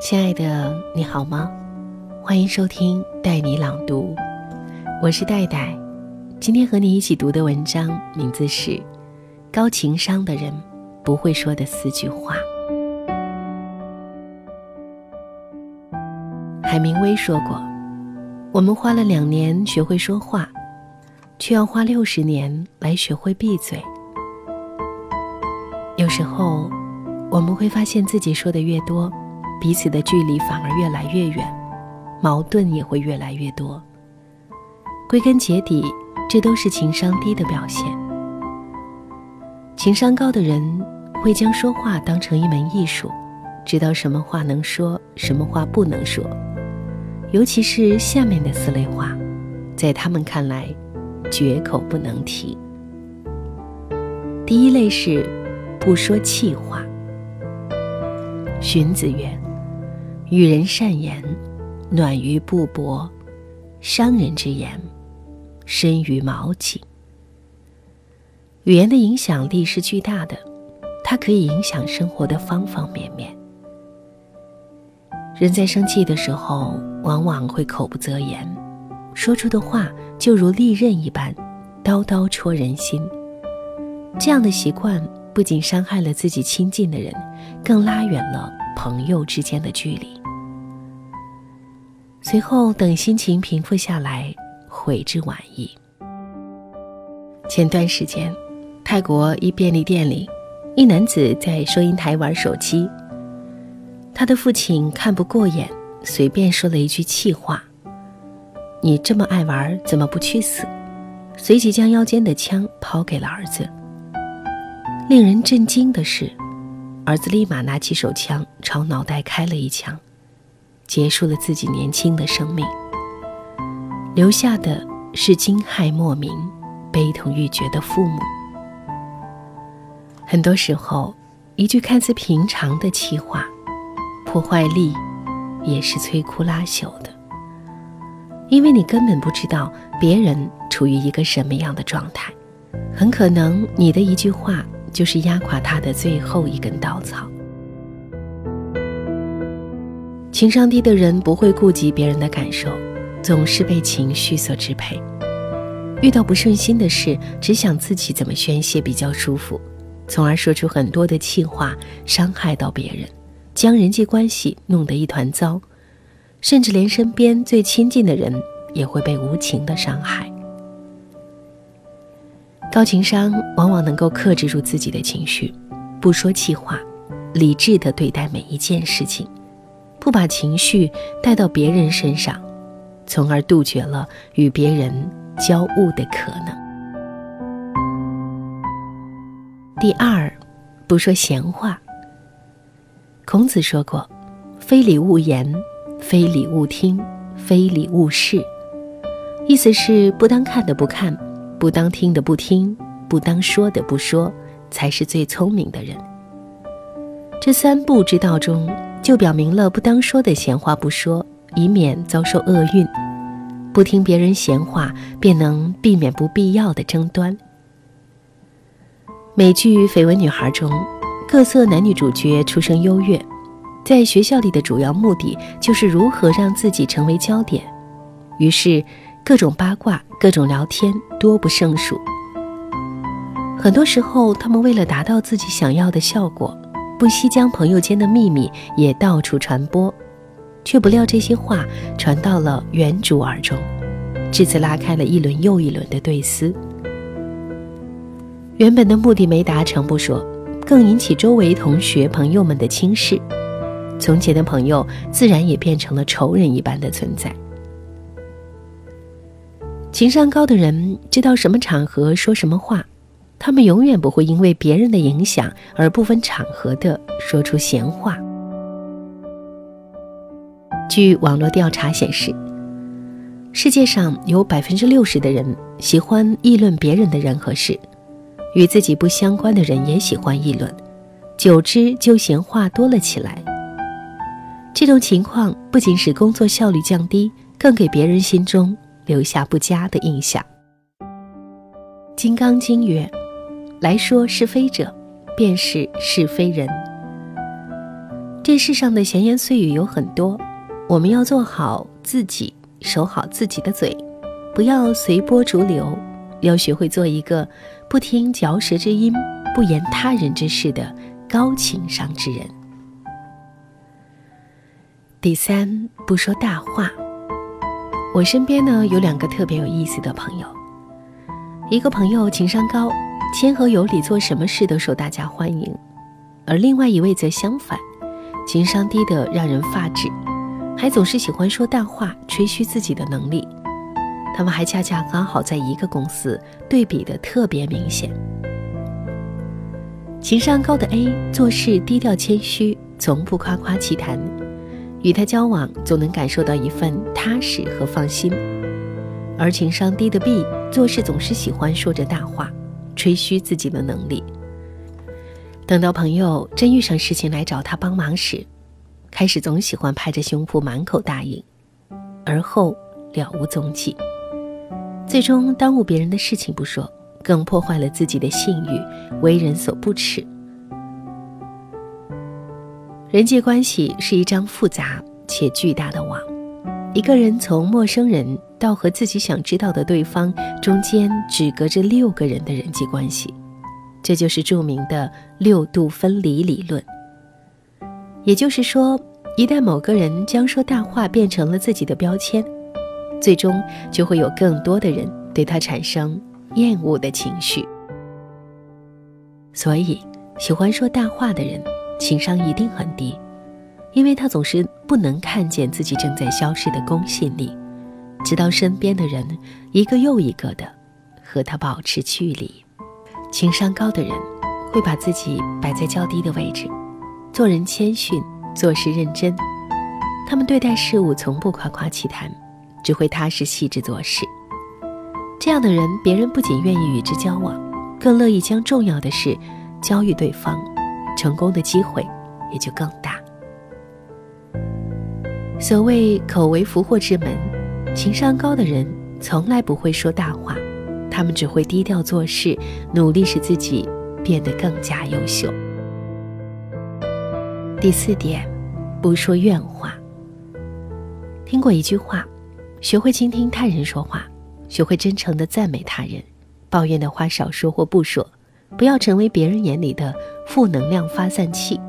亲爱的，你好吗？欢迎收听带你朗读，我是戴戴。今天和你一起读的文章名字是《高情商的人不会说的四句话》。海明威说过：“我们花了两年学会说话，却要花六十年来学会闭嘴。”有时候，我们会发现自己说的越多，彼此的距离反而越来越远，矛盾也会越来越多。归根结底，这都是情商低的表现。情商高的人会将说话当成一门艺术，知道什么话能说，什么话不能说。尤其是下面的四类话，在他们看来，绝口不能提。第一类是不说气话。荀子曰：“与人善言，暖于布帛；伤人之言，深于矛戟。”语言的影响力是巨大的，它可以影响生活的方方面面。人在生气的时候，往往会口不择言，说出的话就如利刃一般，刀刀戳人心。这样的习惯不仅伤害了自己亲近的人，更拉远了朋友之间的距离。随后等心情平复下来，悔之晚矣。前段时间，泰国一便利店里，一男子在收银台玩手机。他的父亲看不过眼，随便说了一句气话：“你这么爱玩，怎么不去死？”随即将腰间的枪抛给了儿子。令人震惊的是，儿子立马拿起手枪朝脑袋开了一枪，结束了自己年轻的生命，留下的是惊骇莫名、悲痛欲绝的父母。很多时候，一句看似平常的气话。破坏力也是摧枯拉朽的，因为你根本不知道别人处于一个什么样的状态，很可能你的一句话就是压垮他的最后一根稻草。情商低的人不会顾及别人的感受，总是被情绪所支配，遇到不顺心的事，只想自己怎么宣泄比较舒服，从而说出很多的气话，伤害到别人。将人际关系弄得一团糟，甚至连身边最亲近的人也会被无情的伤害。高情商往往能够克制住自己的情绪，不说气话，理智的对待每一件事情，不把情绪带到别人身上，从而杜绝了与别人交恶的可能。第二，不说闲话。孔子说过：“非礼勿言，非礼勿听，非礼勿视。”意思是不当看的不看，不当听的不听，不当说的不说，才是最聪明的人。这三不之道中，就表明了不当说的闲话不说，以免遭受厄运；不听别人闲话，便能避免不必要的争端。美剧《绯闻女孩》中。各色男女主角出身优越，在学校里的主要目的就是如何让自己成为焦点，于是各种八卦、各种聊天多不胜数。很多时候，他们为了达到自己想要的效果，不惜将朋友间的秘密也到处传播，却不料这些话传到了原主耳中，至此拉开了一轮又一轮的对撕。原本的目的没达成不说。更引起周围同学朋友们的轻视，从前的朋友自然也变成了仇人一般的存在。情商高的人知道什么场合说什么话，他们永远不会因为别人的影响而不分场合的说出闲话。据网络调查显示，世界上有百分之六十的人喜欢议论别人的人和事。与自己不相关的人也喜欢议论，久之就闲话多了起来。这种情况不仅使工作效率降低，更给别人心中留下不佳的印象。《金刚经》曰：“来说是非者，便是是非人。”这世上的闲言碎语有很多，我们要做好自己，守好自己的嘴，不要随波逐流，要学会做一个不听嚼舌之音、不言他人之事的高情商之人。第三，不说大话。我身边呢有两个特别有意思的朋友，一个朋友情商高，谦和有礼，做什么事都受大家欢迎；而另外一位则相反，情商低的让人发指，还总是喜欢说大话，吹嘘自己的能力。他们还恰恰刚好在一个公司，对比的特别明显。情商高的 A 做事低调谦虚，从不夸夸其谈。与他交往，总能感受到一份踏实和放心；而情商低的 B 做事总是喜欢说着大话，吹嘘自己的能力。等到朋友真遇上事情来找他帮忙时，开始总喜欢拍着胸脯满口答应，而后了无踪迹。最终耽误别人的事情不说，更破坏了自己的信誉，为人所不齿。人际关系是一张复杂且巨大的网，一个人从陌生人到和自己想知道的对方中间只隔着六个人的人际关系，这就是著名的六度分离理论。也就是说，一旦某个人将说大话变成了自己的标签，最终就会有更多的人对他产生厌恶的情绪。所以，喜欢说大话的人。情商一定很低，因为他总是不能看见自己正在消失的公信力，直到身边的人一个又一个的和他保持距离。情商高的人会把自己摆在较低的位置，做人谦逊，做事认真。他们对待事物从不夸夸其谈，只会踏实细致做事。这样的人，别人不仅愿意与之交往，更乐意将重要的事交予对方。成功的机会也就更大。所谓口为福祸之门，情商高的人从来不会说大话，他们只会低调做事，努力使自己变得更加优秀。第四点，不说怨话。听过一句话：学会倾听他人说话，学会真诚的赞美他人，抱怨的话少说或不说。不要成为别人眼里的负能量发散器。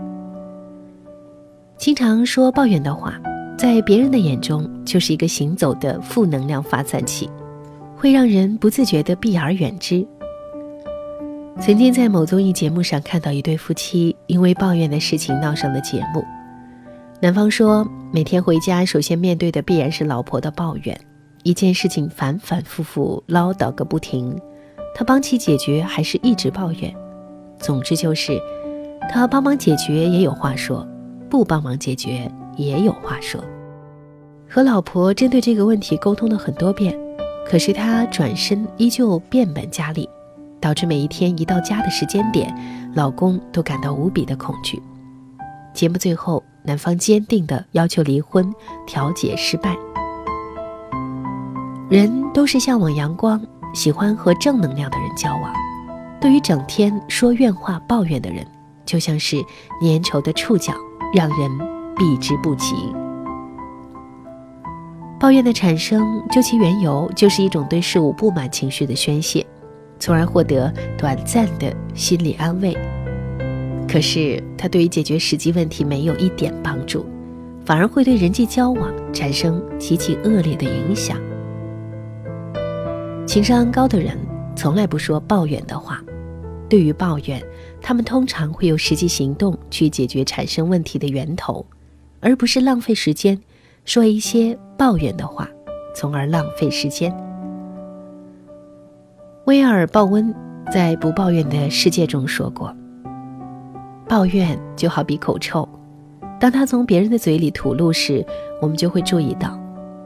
经常说抱怨的话，在别人的眼中就是一个行走的负能量发散器，会让人不自觉地避而远之。曾经在某综艺节目上看到一对夫妻因为抱怨的事情闹上了节目，男方说每天回家首先面对的必然是老婆的抱怨，一件事情反反复复唠叨个不停。他帮其解决，还是一直抱怨。总之就是，他帮忙解决也有话说，不帮忙解决也有话说。和老婆针对这个问题沟通了很多遍，可是他转身依旧变本加厉，导致每一天一到家的时间点，老公都感到无比的恐惧。节目最后，男方坚定的要求离婚，调解失败。人都是向往阳光。喜欢和正能量的人交往，对于整天说怨话、抱怨的人，就像是粘稠的触角，让人避之不及。抱怨的产生，究其缘由，就是一种对事物不满情绪的宣泄，从而获得短暂的心理安慰。可是，它对于解决实际问题没有一点帮助，反而会对人际交往产生极其恶劣的影响。情商高的人从来不说抱怨的话，对于抱怨，他们通常会用实际行动去解决产生问题的源头，而不是浪费时间说一些抱怨的话，从而浪费时间。威尔·鲍温在《不抱怨的世界》中说过：“抱怨就好比口臭，当他从别人的嘴里吐露时，我们就会注意到；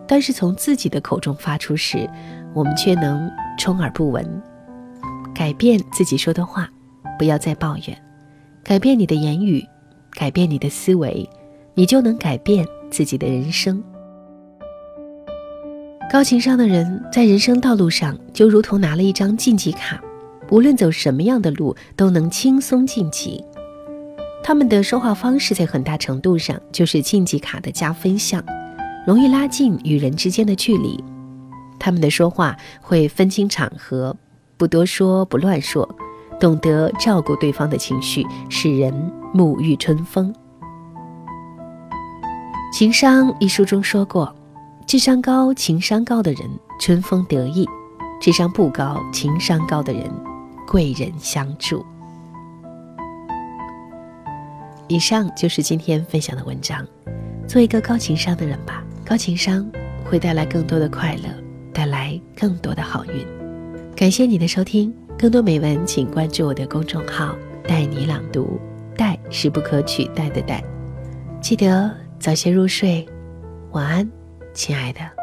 但是从自己的口中发出时，”我们却能充耳不闻，改变自己说的话，不要再抱怨，改变你的言语，改变你的思维，你就能改变自己的人生。高情商的人在人生道路上就如同拿了一张晋级卡，无论走什么样的路都能轻松晋级。他们的说话方式在很大程度上就是晋级卡的加分项，容易拉近与人之间的距离。他们的说话会分清场合，不多说，不乱说，懂得照顾对方的情绪，使人沐浴春风。《情商》一书中说过，智商高、情商高的人春风得意，智商不高、情商高的人贵人相助。以上就是今天分享的文章。做一个高情商的人吧，高情商会带来更多的快乐，带来更多的好运。感谢你的收听，更多美文请关注我的公众号“带你朗读”，“带”是不可取代的“带”。记得早些入睡，晚安，亲爱的。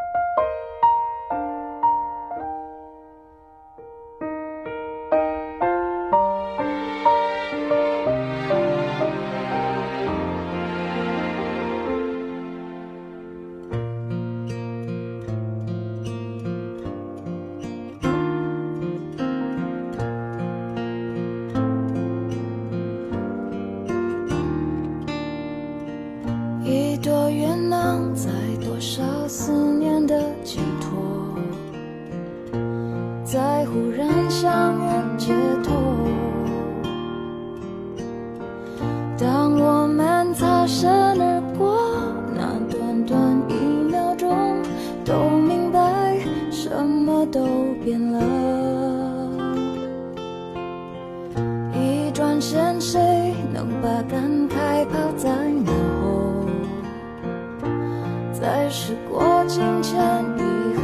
时过境迁以后，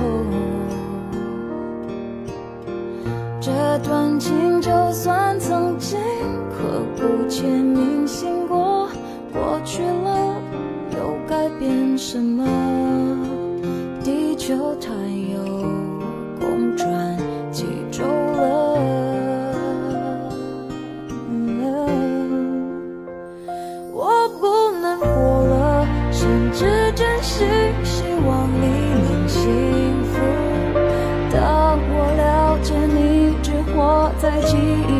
这段情就算曾经刻骨铭心过，过去了又改变什么？地球太在记忆